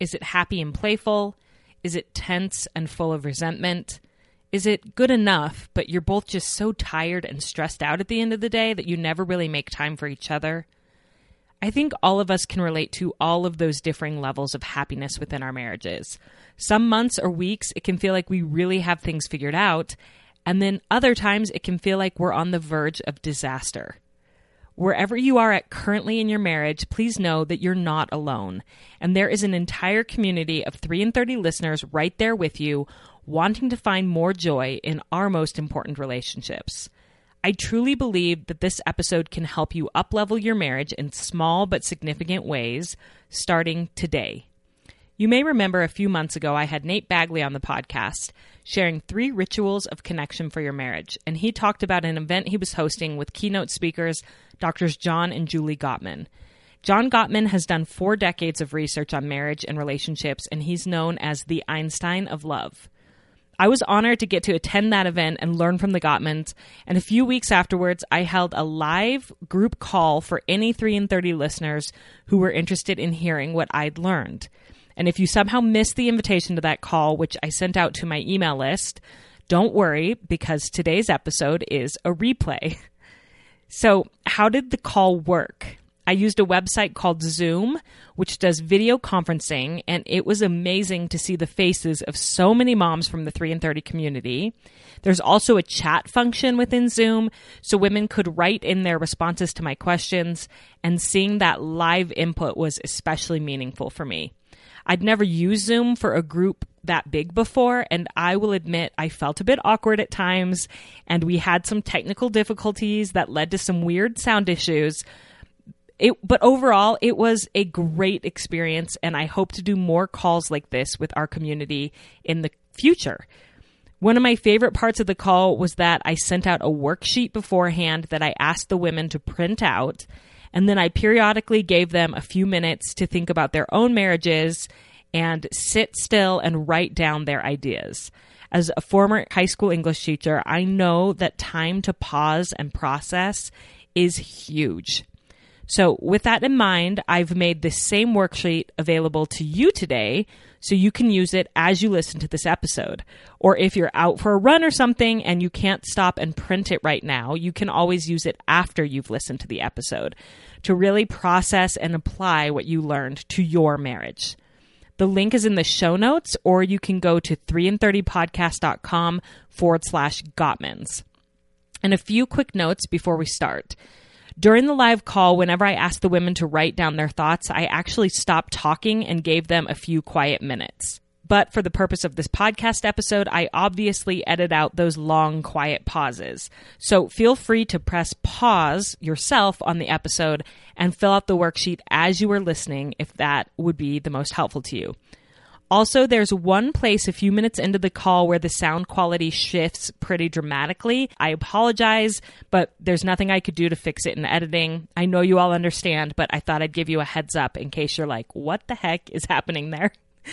Is it happy and playful? Is it tense and full of resentment? Is it good enough, but you're both just so tired and stressed out at the end of the day that you never really make time for each other? I think all of us can relate to all of those differing levels of happiness within our marriages. Some months or weeks, it can feel like we really have things figured out, and then other times, it can feel like we're on the verge of disaster. Wherever you are at currently in your marriage, please know that you're not alone. And there is an entire community of 3 in 30 listeners right there with you, wanting to find more joy in our most important relationships. I truly believe that this episode can help you uplevel your marriage in small but significant ways starting today. You may remember a few months ago I had Nate Bagley on the podcast sharing three rituals of connection for your marriage, and he talked about an event he was hosting with keynote speakers Doctors John and Julie Gottman. John Gottman has done four decades of research on marriage and relationships, and he's known as the Einstein of love. I was honored to get to attend that event and learn from the Gottmans. And a few weeks afterwards, I held a live group call for any 3 in 30 listeners who were interested in hearing what I'd learned. And if you somehow missed the invitation to that call, which I sent out to my email list, don't worry because today's episode is a replay. So, how did the call work? I used a website called Zoom, which does video conferencing, and it was amazing to see the faces of so many moms from the 3 in 30 community. There's also a chat function within Zoom, so women could write in their responses to my questions, and seeing that live input was especially meaningful for me. I'd never used Zoom for a group that big before, and I will admit I felt a bit awkward at times, and we had some technical difficulties that led to some weird sound issues. It, but overall, it was a great experience, and I hope to do more calls like this with our community in the future. One of my favorite parts of the call was that I sent out a worksheet beforehand that I asked the women to print out and then I periodically gave them a few minutes to think about their own marriages and sit still and write down their ideas. As a former high school English teacher, I know that time to pause and process is huge. So, with that in mind, I've made this same worksheet available to you today so you can use it as you listen to this episode. Or if you're out for a run or something and you can't stop and print it right now, you can always use it after you've listened to the episode to really process and apply what you learned to your marriage. The link is in the show notes, or you can go to 3in30podcast.com forward slash Gottmans. And a few quick notes before we start. During the live call, whenever I asked the women to write down their thoughts, I actually stopped talking and gave them a few quiet minutes. But for the purpose of this podcast episode, I obviously edit out those long, quiet pauses. So feel free to press pause yourself on the episode and fill out the worksheet as you are listening if that would be the most helpful to you. Also, there's one place a few minutes into the call where the sound quality shifts pretty dramatically. I apologize, but there's nothing I could do to fix it in editing. I know you all understand, but I thought I'd give you a heads up in case you're like, what the heck is happening there?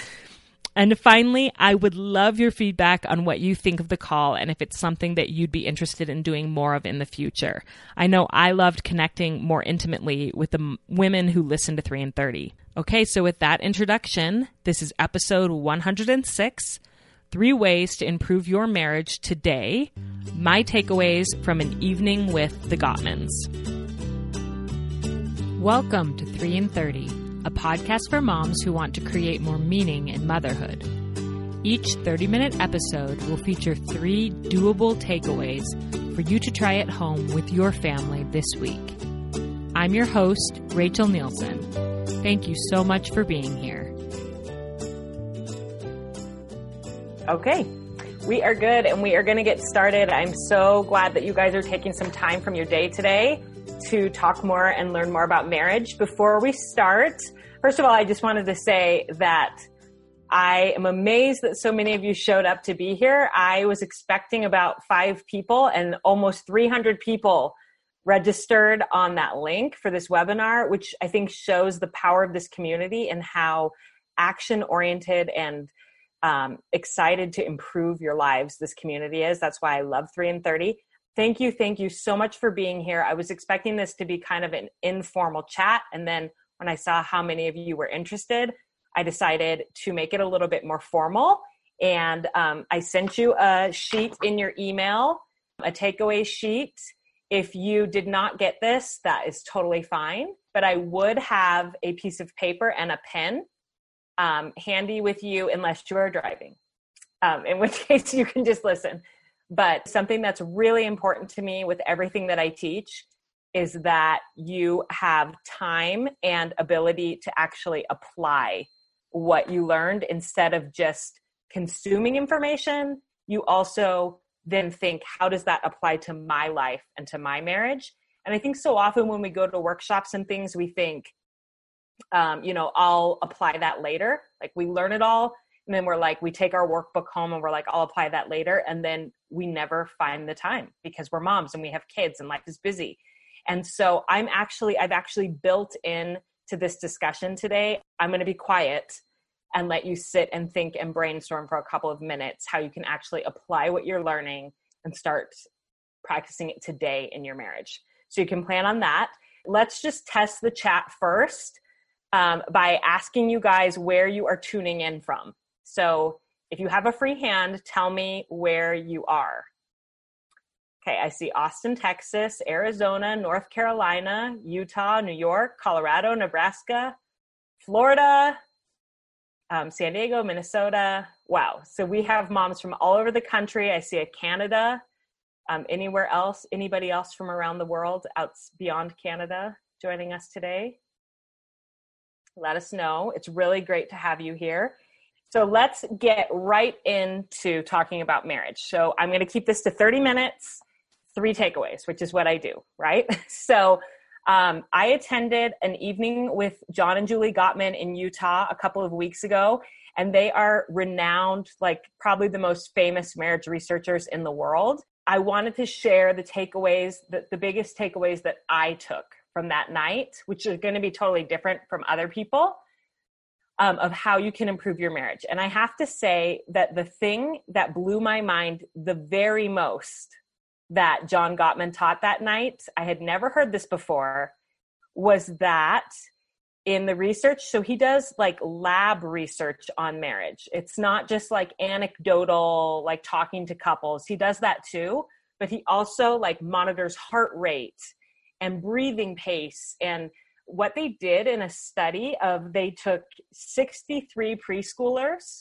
And finally, I would love your feedback on what you think of the call and if it's something that you'd be interested in doing more of in the future. I know I loved connecting more intimately with the m- women who listen to 3 in 30. Okay, so with that introduction, this is episode 106 Three Ways to Improve Your Marriage Today. My takeaways from an evening with the Gottmans. Welcome to 3 in 30, a podcast for moms who want to create more meaning in motherhood. Each 30 minute episode will feature three doable takeaways for you to try at home with your family this week. I'm your host, Rachel Nielsen. Thank you so much for being here. Okay, we are good and we are going to get started. I'm so glad that you guys are taking some time from your day today to talk more and learn more about marriage. Before we start, first of all, I just wanted to say that I am amazed that so many of you showed up to be here. I was expecting about five people, and almost 300 people registered on that link for this webinar, which I think shows the power of this community and how action oriented and um, excited to improve your lives this community is. That's why I love 3 in 30. Thank you. Thank you so much for being here. I was expecting this to be kind of an informal chat. And then when I saw how many of you were interested, I decided to make it a little bit more formal. And um, I sent you a sheet in your email, a takeaway sheet. If you did not get this, that is totally fine. But I would have a piece of paper and a pen um, handy with you unless you are driving, um, in which case you can just listen. But something that's really important to me with everything that I teach is that you have time and ability to actually apply what you learned instead of just consuming information. You also then think, how does that apply to my life and to my marriage? And I think so often when we go to workshops and things, we think, um, you know, I'll apply that later. Like we learn it all. And then we're like, we take our workbook home and we're like, I'll apply that later. And then we never find the time because we're moms and we have kids and life is busy. And so I'm actually, I've actually built in to this discussion today. I'm going to be quiet and let you sit and think and brainstorm for a couple of minutes how you can actually apply what you're learning and start practicing it today in your marriage. So you can plan on that. Let's just test the chat first um, by asking you guys where you are tuning in from. So if you have a free hand, tell me where you are. Okay, I see Austin, Texas, Arizona, North Carolina, Utah, New York, Colorado, Nebraska, Florida, um, San Diego, Minnesota. Wow. So we have moms from all over the country. I see a Canada. Um, anywhere else? Anybody else from around the world out beyond Canada joining us today? Let us know. It's really great to have you here. So let's get right into talking about marriage. So I'm going to keep this to 30 minutes three takeaways, which is what I do, right? so um, I attended an evening with John and Julie Gottman in Utah a couple of weeks ago, and they are renowned, like probably the most famous marriage researchers in the world. I wanted to share the takeaways, the, the biggest takeaways that I took from that night, which are going to be totally different from other people. Um, of how you can improve your marriage. And I have to say that the thing that blew my mind the very most that John Gottman taught that night, I had never heard this before, was that in the research, so he does like lab research on marriage. It's not just like anecdotal, like talking to couples. He does that too, but he also like monitors heart rate and breathing pace and what they did in a study of they took 63 preschoolers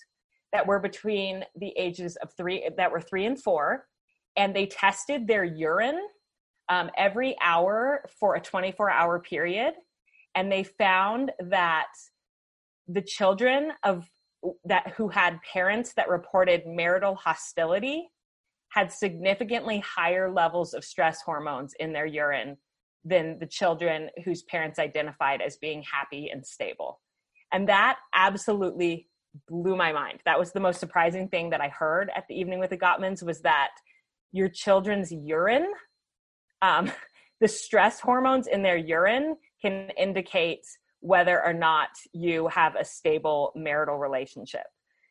that were between the ages of three that were three and four and they tested their urine um, every hour for a 24 hour period. And they found that the children of that who had parents that reported marital hostility had significantly higher levels of stress hormones in their urine than the children whose parents identified as being happy and stable. And that absolutely blew my mind. That was the most surprising thing that I heard at the evening with the Gottmans was that your children's urine, um, the stress hormones in their urine can indicate whether or not you have a stable marital relationship.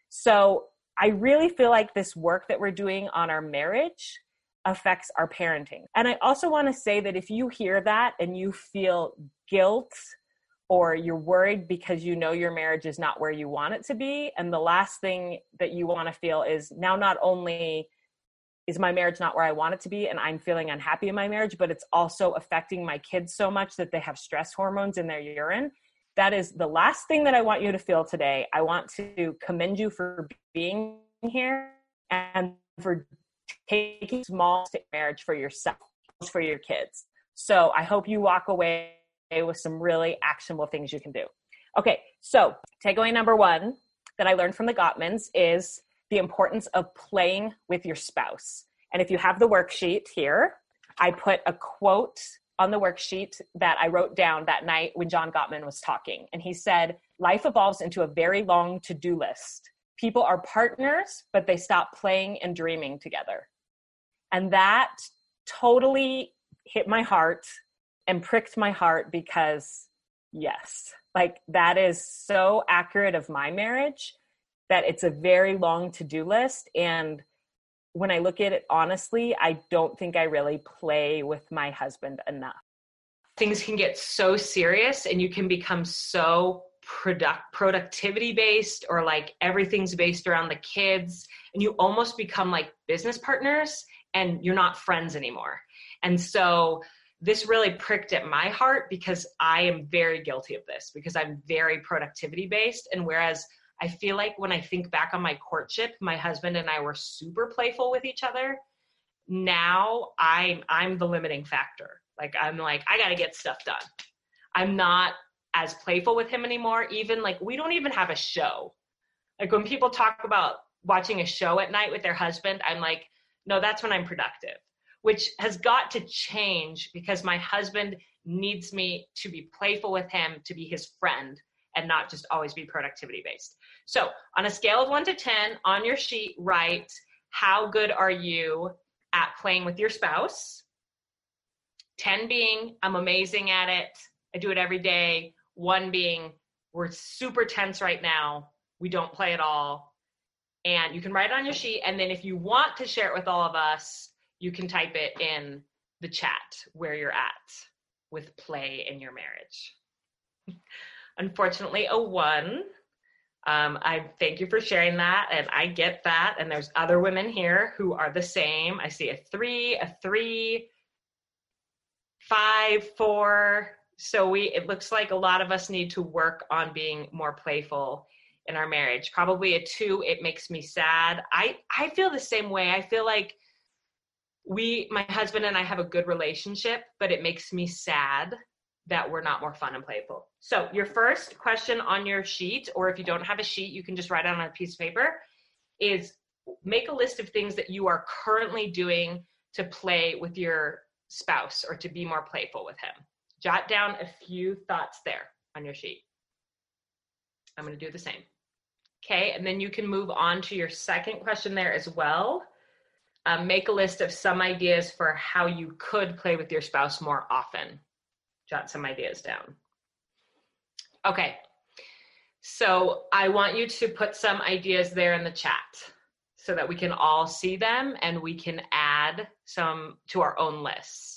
So I really feel like this work that we're doing on our marriage affects our parenting. And I also want to say that if you hear that and you feel guilt or you're worried because you know your marriage is not where you want it to be, and the last thing that you want to feel is now not only is my marriage not where I want it to be and I'm feeling unhappy in my marriage, but it's also affecting my kids so much that they have stress hormones in their urine. That is the last thing that I want you to feel today. I want to commend you for being here and for taking small marriage for yourself, for your kids. So I hope you walk away with some really actionable things you can do. Okay, so takeaway number one that I learned from the Gottmans is the importance of playing with your spouse. And if you have the worksheet here, I put a quote on the worksheet that I wrote down that night when John Gottman was talking. And he said, life evolves into a very long to do list. People are partners, but they stop playing and dreaming together. And that totally hit my heart and pricked my heart because, yes, like that is so accurate of my marriage that it's a very long to do list. And when I look at it honestly, I don't think I really play with my husband enough. Things can get so serious and you can become so product productivity based or like everything's based around the kids and you almost become like business partners and you're not friends anymore. And so this really pricked at my heart because I am very guilty of this because I'm very productivity based and whereas I feel like when I think back on my courtship, my husband and I were super playful with each other. Now I'm I'm the limiting factor. Like I'm like I got to get stuff done. I'm not as playful with him anymore. Even like we don't even have a show. Like when people talk about watching a show at night with their husband, I'm like, no, that's when I'm productive, which has got to change because my husband needs me to be playful with him, to be his friend, and not just always be productivity based. So, on a scale of one to 10, on your sheet, write how good are you at playing with your spouse? 10 being, I'm amazing at it. I do it every day. One being, we're super tense right now. We don't play at all. And you can write it on your sheet. And then if you want to share it with all of us, you can type it in the chat where you're at with play in your marriage. Unfortunately, a one um, I thank you for sharing that, and I get that. And there's other women here who are the same. I see a three, a three, five, four. So we, it looks like a lot of us need to work on being more playful in our marriage. Probably a two. It makes me sad. I I feel the same way. I feel like we, my husband and I, have a good relationship, but it makes me sad that we're not more fun and playful. So, your first question on your sheet, or if you don't have a sheet, you can just write it on a piece of paper, is make a list of things that you are currently doing to play with your spouse or to be more playful with him. Jot down a few thoughts there on your sheet. I'm going to do the same. Okay, and then you can move on to your second question there as well. Um, make a list of some ideas for how you could play with your spouse more often jot some ideas down. Okay, so I want you to put some ideas there in the chat so that we can all see them and we can add some to our own lists.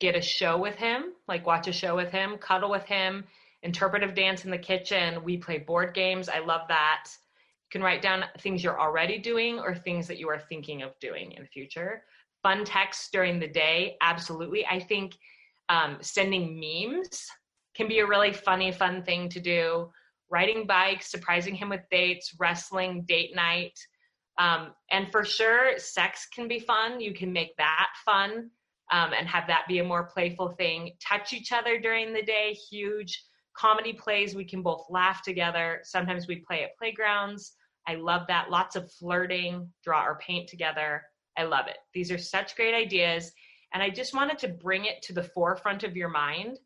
Get a show with him, like watch a show with him, cuddle with him, interpretive dance in the kitchen. We play board games. I love that. You can write down things you're already doing or things that you are thinking of doing in the future. Fun texts during the day, absolutely. I think um, sending memes can be a really funny, fun thing to do. Riding bikes, surprising him with dates, wrestling, date night. Um, and for sure, sex can be fun. You can make that fun um, and have that be a more playful thing. Touch each other during the day, huge. Comedy plays, we can both laugh together. Sometimes we play at playgrounds. I love that. Lots of flirting, draw or paint together. I love it. These are such great ideas. And I just wanted to bring it to the forefront of your mind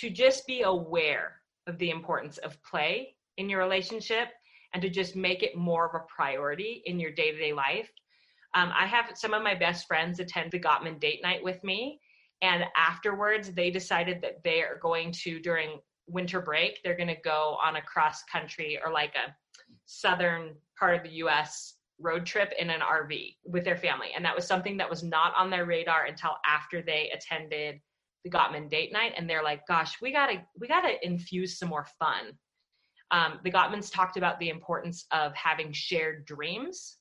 to just be aware of the importance of play in your relationship and to just make it more of a priority in your day to day life. Um, I have some of my best friends attend the Gottman date night with me. And afterwards, they decided that they are going to, during winter break, they're going to go on a cross country or like a southern part of the US road trip in an RV with their family. And that was something that was not on their radar until after they attended the Gottman date night. And they're like, gosh, we gotta, we gotta infuse some more fun. Um, the Gottmans talked about the importance of having shared dreams.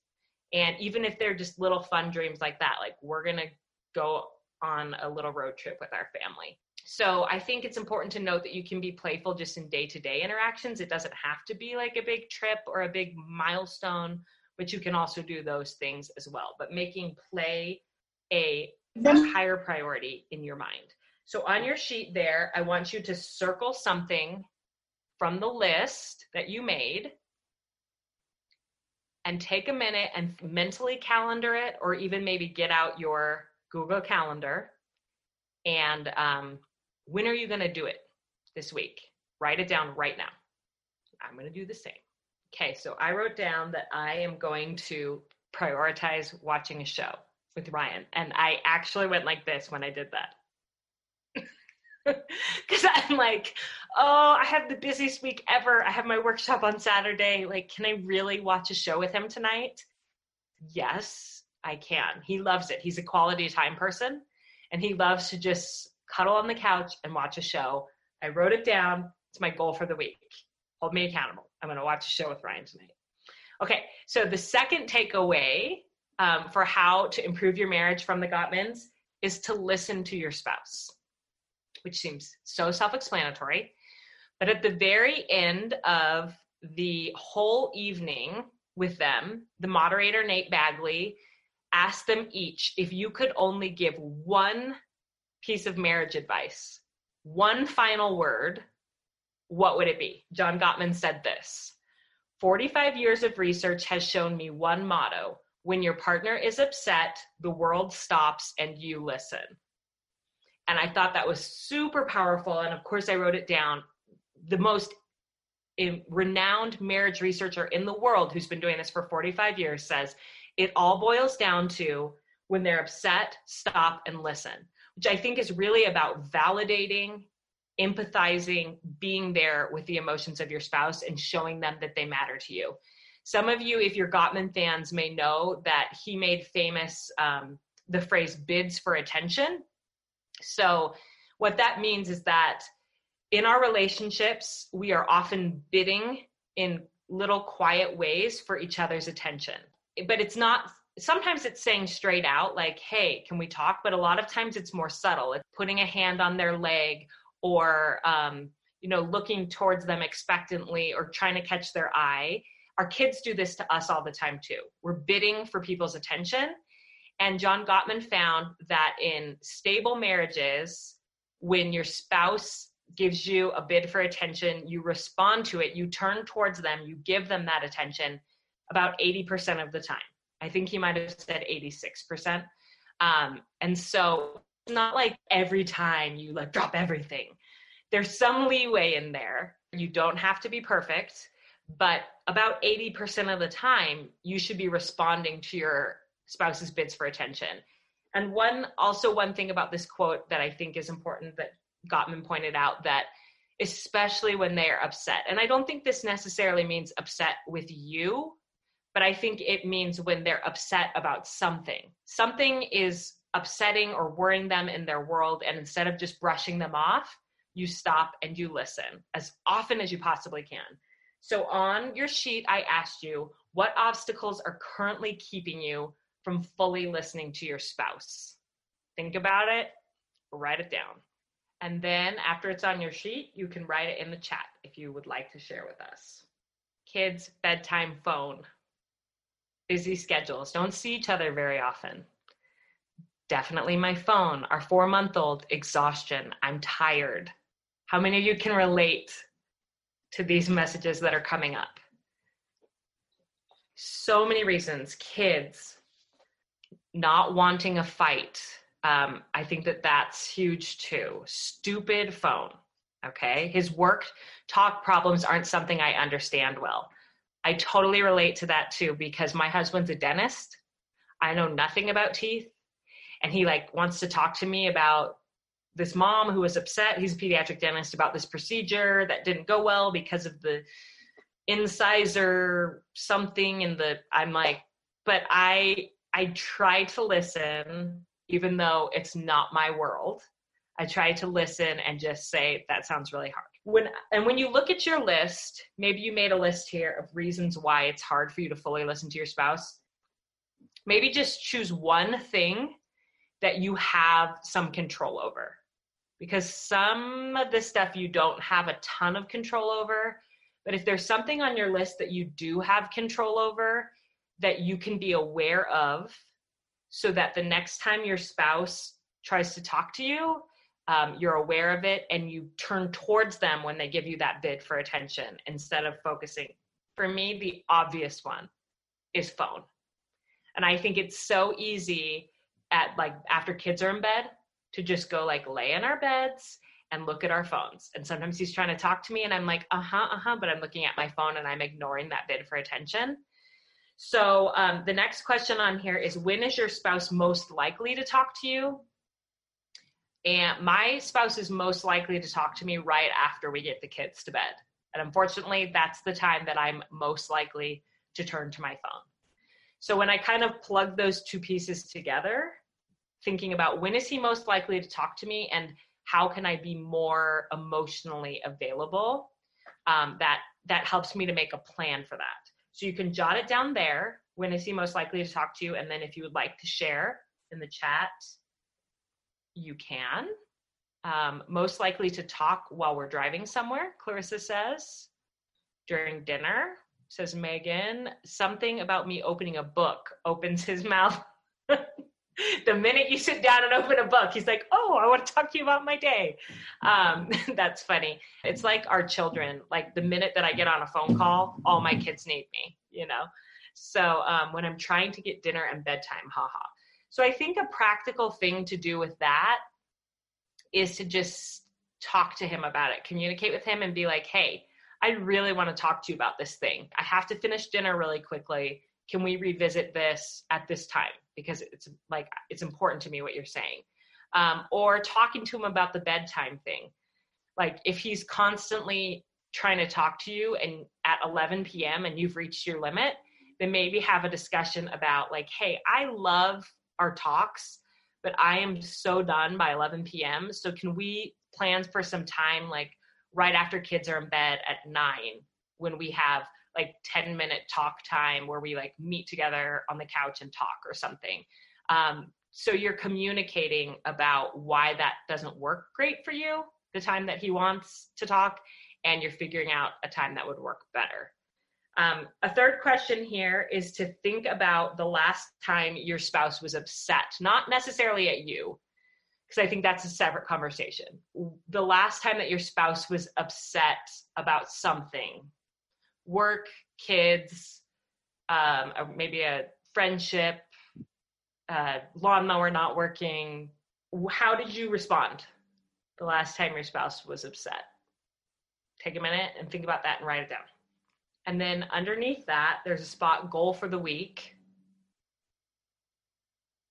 And even if they're just little fun dreams like that, like we're gonna go on a little road trip with our family. So I think it's important to note that you can be playful just in day to day interactions. It doesn't have to be like a big trip or a big milestone but you can also do those things as well. But making play a higher priority in your mind. So on your sheet there, I want you to circle something from the list that you made and take a minute and mentally calendar it or even maybe get out your Google Calendar and um, when are you going to do it this week? Write it down right now. I'm going to do the same. Okay, so I wrote down that I am going to prioritize watching a show with Ryan. And I actually went like this when I did that. Because I'm like, oh, I have the busiest week ever. I have my workshop on Saturday. Like, can I really watch a show with him tonight? Yes, I can. He loves it. He's a quality time person and he loves to just cuddle on the couch and watch a show. I wrote it down. It's my goal for the week. Hold me accountable. I'm going to watch a show with Ryan tonight. Okay, so the second takeaway um, for how to improve your marriage from the Gottmans is to listen to your spouse, which seems so self explanatory. But at the very end of the whole evening with them, the moderator, Nate Bagley, asked them each if you could only give one piece of marriage advice, one final word, what would it be? John Gottman said this 45 years of research has shown me one motto when your partner is upset, the world stops and you listen. And I thought that was super powerful. And of course, I wrote it down. The most renowned marriage researcher in the world who's been doing this for 45 years says it all boils down to when they're upset, stop and listen, which I think is really about validating empathizing, being there with the emotions of your spouse and showing them that they matter to you. Some of you, if you're Gottman fans, may know that he made famous um, the phrase bids for attention. So, what that means is that in our relationships, we are often bidding in little quiet ways for each other's attention. But it's not, sometimes it's saying straight out, like, hey, can we talk? But a lot of times it's more subtle. It's putting a hand on their leg or um, you know looking towards them expectantly or trying to catch their eye our kids do this to us all the time too we're bidding for people's attention and john gottman found that in stable marriages when your spouse gives you a bid for attention you respond to it you turn towards them you give them that attention about 80% of the time i think he might have said 86% um, and so it's not like every time you like drop everything. There's some leeway in there. You don't have to be perfect, but about 80% of the time, you should be responding to your spouse's bids for attention. And one also one thing about this quote that I think is important that Gottman pointed out that especially when they are upset. And I don't think this necessarily means upset with you, but I think it means when they're upset about something. Something is upsetting or worrying them in their world. And instead of just brushing them off, you stop and you listen as often as you possibly can. So on your sheet, I asked you what obstacles are currently keeping you from fully listening to your spouse. Think about it, write it down. And then after it's on your sheet, you can write it in the chat if you would like to share with us. Kids, bedtime, phone, busy schedules, don't see each other very often definitely my phone, our four month old, exhaustion, I'm tired. How many of you can relate to these messages that are coming up? So many reasons. Kids not wanting a fight. Um, I think that that's huge too. Stupid phone. Okay. His work talk problems aren't something I understand well. I totally relate to that too because my husband's a dentist. I know nothing about teeth and he like wants to talk to me about this mom who was upset he's a pediatric dentist about this procedure that didn't go well because of the incisor something in the i'm like but i i try to listen even though it's not my world i try to listen and just say that sounds really hard when and when you look at your list maybe you made a list here of reasons why it's hard for you to fully listen to your spouse maybe just choose one thing that you have some control over. Because some of the stuff you don't have a ton of control over, but if there's something on your list that you do have control over that you can be aware of, so that the next time your spouse tries to talk to you, um, you're aware of it and you turn towards them when they give you that bid for attention instead of focusing. For me, the obvious one is phone. And I think it's so easy at like after kids are in bed to just go like lay in our beds and look at our phones. And sometimes he's trying to talk to me and I'm like, uh huh, uh huh, but I'm looking at my phone and I'm ignoring that bid for attention. So um, the next question on here is when is your spouse most likely to talk to you? And my spouse is most likely to talk to me right after we get the kids to bed. And unfortunately, that's the time that I'm most likely to turn to my phone. So when I kind of plug those two pieces together, thinking about when is he most likely to talk to me and how can I be more emotionally available, um, that that helps me to make a plan for that. So you can jot it down there. When is he most likely to talk to you? And then if you would like to share in the chat, you can. Um, most likely to talk while we're driving somewhere, Clarissa says. During dinner, says Megan. Something about me opening a book opens his mouth. The minute you sit down and open a book, he's like, "Oh, I want to talk to you about my day." Um, that's funny. It's like our children. Like the minute that I get on a phone call, all my kids need me. You know. So um, when I'm trying to get dinner and bedtime, haha. So I think a practical thing to do with that is to just talk to him about it, communicate with him, and be like, "Hey, I really want to talk to you about this thing. I have to finish dinner really quickly. Can we revisit this at this time? Because it's like, it's important to me what you're saying. Um, or talking to him about the bedtime thing. Like, if he's constantly trying to talk to you and at 11 p.m. and you've reached your limit, then maybe have a discussion about, like, hey, I love our talks, but I am so done by 11 p.m. So, can we plan for some time, like, right after kids are in bed at nine when we have like 10 minute talk time where we like meet together on the couch and talk or something um, so you're communicating about why that doesn't work great for you the time that he wants to talk and you're figuring out a time that would work better um, a third question here is to think about the last time your spouse was upset not necessarily at you because I think that's a separate conversation. The last time that your spouse was upset about something, work, kids, um, maybe a friendship, uh, lawnmower not working, how did you respond the last time your spouse was upset? Take a minute and think about that and write it down. And then underneath that, there's a spot goal for the week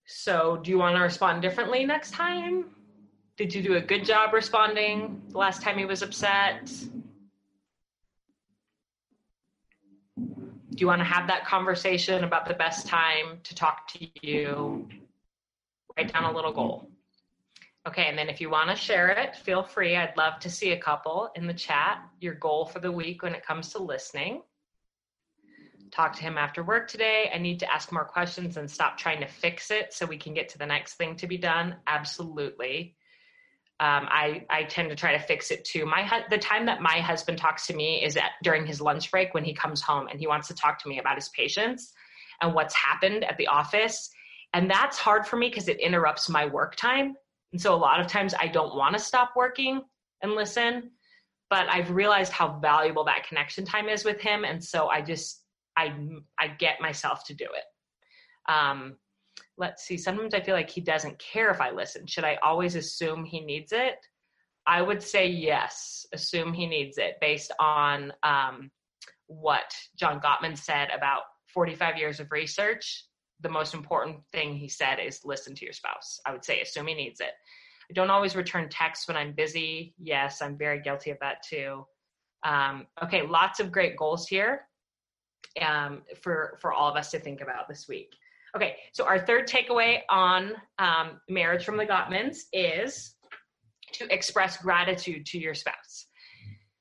so, do you want to respond differently next time? Did you do a good job responding the last time he was upset? You want to have that conversation about the best time to talk to you? Write down a little goal. Okay, and then if you want to share it, feel free. I'd love to see a couple in the chat, your goal for the week when it comes to listening talk to him after work today. I need to ask more questions and stop trying to fix it so we can get to the next thing to be done. Absolutely. Um, I, I tend to try to fix it too. My the time that my husband talks to me is at during his lunch break when he comes home and he wants to talk to me about his patients and what's happened at the office. And that's hard for me because it interrupts my work time. And so a lot of times I don't want to stop working and listen, but I've realized how valuable that connection time is with him. And so I just I I get myself to do it. Um, let's see. Sometimes I feel like he doesn't care if I listen. Should I always assume he needs it? I would say yes. Assume he needs it based on um, what John Gottman said about 45 years of research. The most important thing he said is listen to your spouse. I would say assume he needs it. I don't always return texts when I'm busy. Yes, I'm very guilty of that too. Um, okay, lots of great goals here um, for for all of us to think about this week. Okay, so our third takeaway on um, marriage from the Gottmans is to express gratitude to your spouse.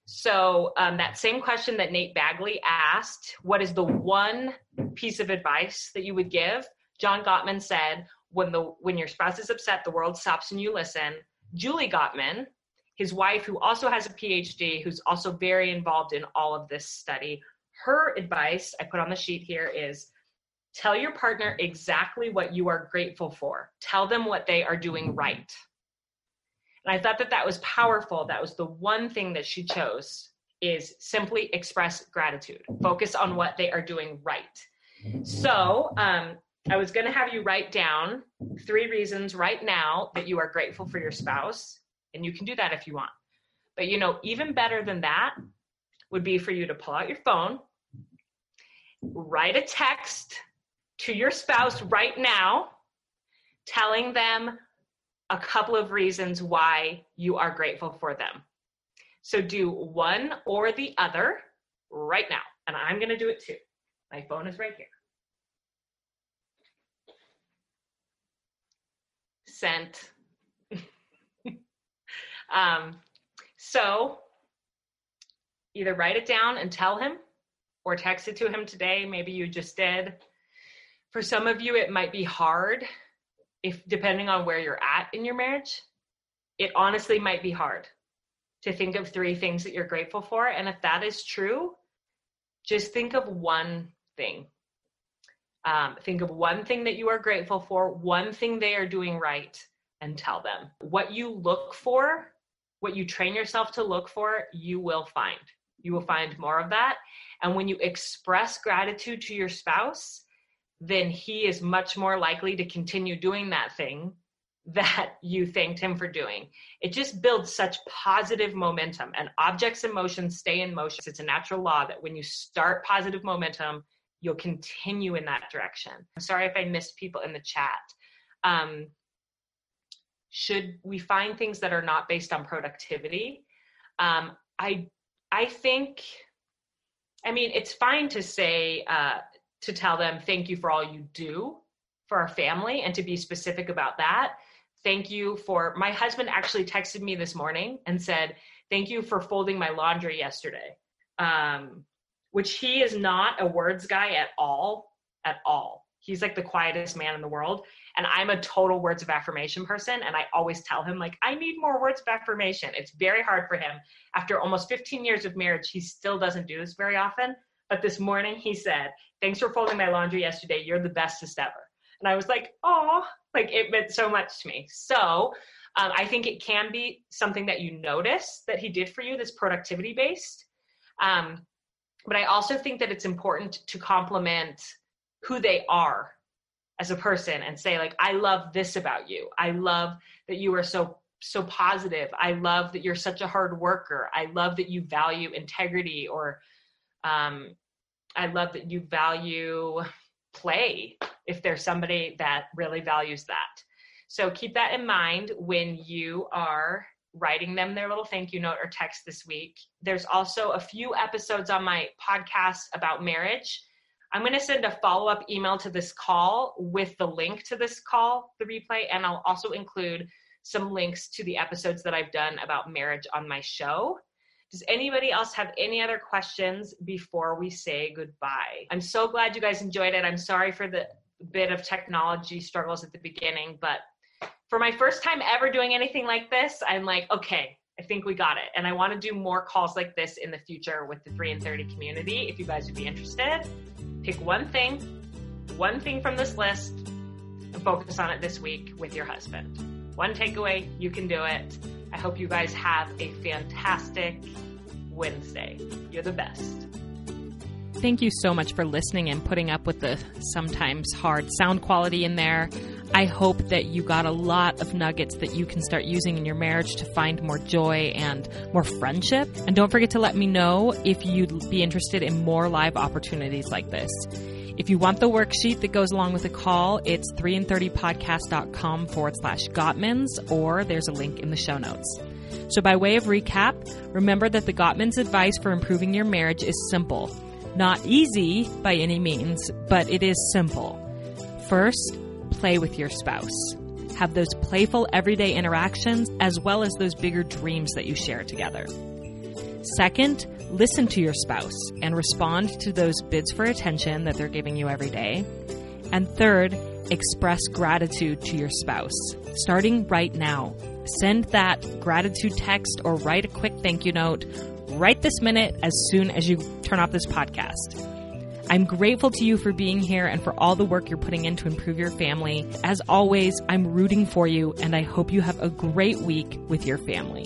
So um, that same question that Nate Bagley asked, what is the one piece of advice that you would give? John Gottman said, when the when your spouse is upset, the world stops and you listen. Julie Gottman, his wife, who also has a PhD, who's also very involved in all of this study, her advice I put on the sheet here is tell your partner exactly what you are grateful for. Tell them what they are doing right. And I thought that that was powerful. That was the one thing that she chose is simply express gratitude. Focus on what they are doing right. So, um, I was going to have you write down three reasons right now that you are grateful for your spouse And you can do that if you want. But you know, even better than that would be for you to pull out your phone, write a text to your spouse right now, telling them a couple of reasons why you are grateful for them. So do one or the other right now. And I'm going to do it too. My phone is right here. Sent. um, so either write it down and tell him or text it to him today. Maybe you just did. For some of you, it might be hard if depending on where you're at in your marriage. It honestly might be hard to think of three things that you're grateful for. And if that is true, just think of one thing. Um, think of one thing that you are grateful for, one thing they are doing right, and tell them. What you look for what you train yourself to look for, you will find. You will find more of that. And when you express gratitude to your spouse, then he is much more likely to continue doing that thing that you thanked him for doing. It just builds such positive momentum, and objects in motion stay in motion. It's a natural law that when you start positive momentum, you'll continue in that direction. I'm sorry if I missed people in the chat. Um, should we find things that are not based on productivity um, i i think i mean it's fine to say uh, to tell them thank you for all you do for our family and to be specific about that thank you for my husband actually texted me this morning and said thank you for folding my laundry yesterday um, which he is not a words guy at all at all he's like the quietest man in the world and I'm a total words of affirmation person. And I always tell him, like, I need more words of affirmation. It's very hard for him. After almost 15 years of marriage, he still doesn't do this very often. But this morning he said, Thanks for folding my laundry yesterday. You're the bestest ever. And I was like, Oh, like it meant so much to me. So um, I think it can be something that you notice that he did for you that's productivity based. Um, but I also think that it's important to compliment who they are as a person and say like i love this about you i love that you are so so positive i love that you're such a hard worker i love that you value integrity or um, i love that you value play if there's somebody that really values that. So keep that in mind when you are writing them their little thank you note or text this week. There's also a few episodes on my podcast about marriage. I'm going to send a follow up email to this call with the link to this call, the replay, and I'll also include some links to the episodes that I've done about marriage on my show. Does anybody else have any other questions before we say goodbye? I'm so glad you guys enjoyed it. I'm sorry for the bit of technology struggles at the beginning, but for my first time ever doing anything like this, I'm like, okay, I think we got it. And I want to do more calls like this in the future with the 3 in 30 community if you guys would be interested. Pick one thing, one thing from this list, and focus on it this week with your husband. One takeaway, you can do it. Hope you guys have a fantastic Wednesday. You're the best. Thank you so much for listening and putting up with the sometimes hard sound quality in there. I hope that you got a lot of nuggets that you can start using in your marriage to find more joy and more friendship. And don't forget to let me know if you'd be interested in more live opportunities like this. If you want the worksheet that goes along with the call, it's 3in30podcast.com forward slash Gottmans, or there's a link in the show notes. So, by way of recap, remember that the Gottmans advice for improving your marriage is simple. Not easy by any means, but it is simple. First, play with your spouse. Have those playful everyday interactions as well as those bigger dreams that you share together. Second, listen to your spouse and respond to those bids for attention that they're giving you every day. And third, express gratitude to your spouse, starting right now. Send that gratitude text or write a quick thank you note right this minute as soon as you turn off this podcast. I'm grateful to you for being here and for all the work you're putting in to improve your family. As always, I'm rooting for you and I hope you have a great week with your family.